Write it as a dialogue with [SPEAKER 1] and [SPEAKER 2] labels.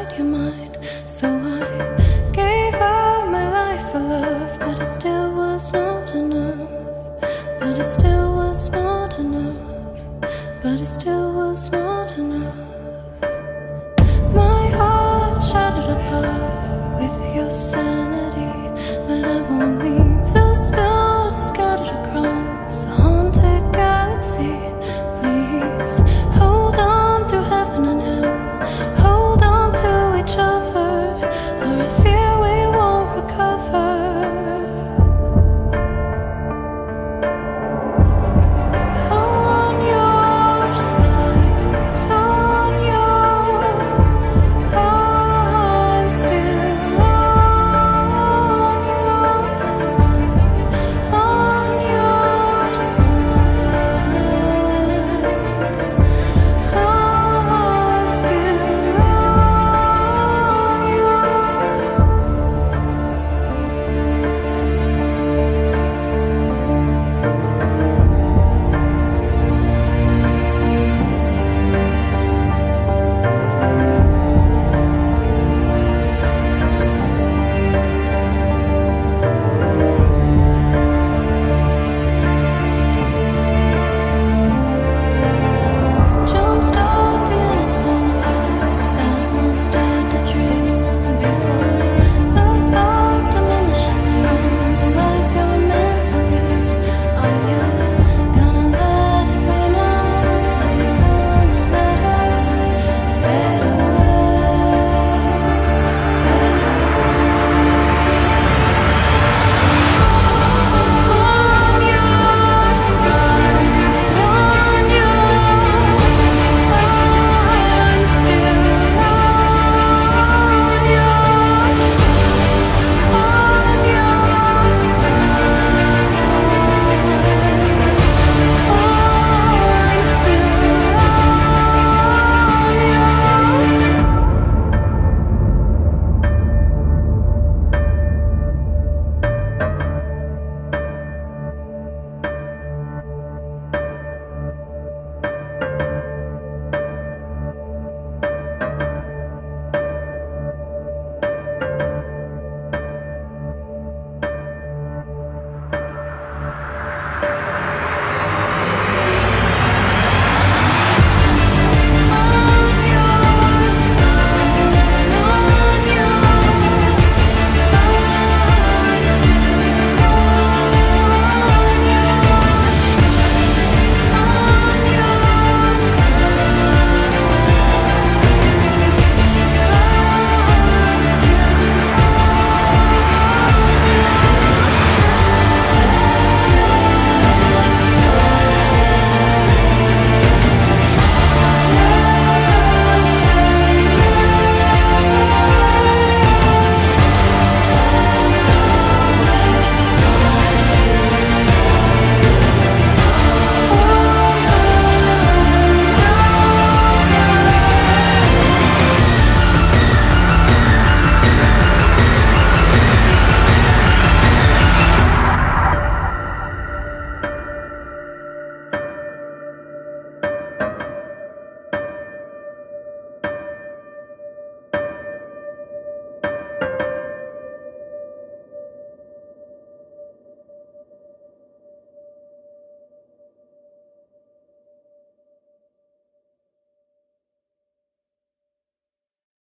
[SPEAKER 1] inside your mind. So I gave up my life for love, but it still was not enough. But it still was not enough. But it still was not.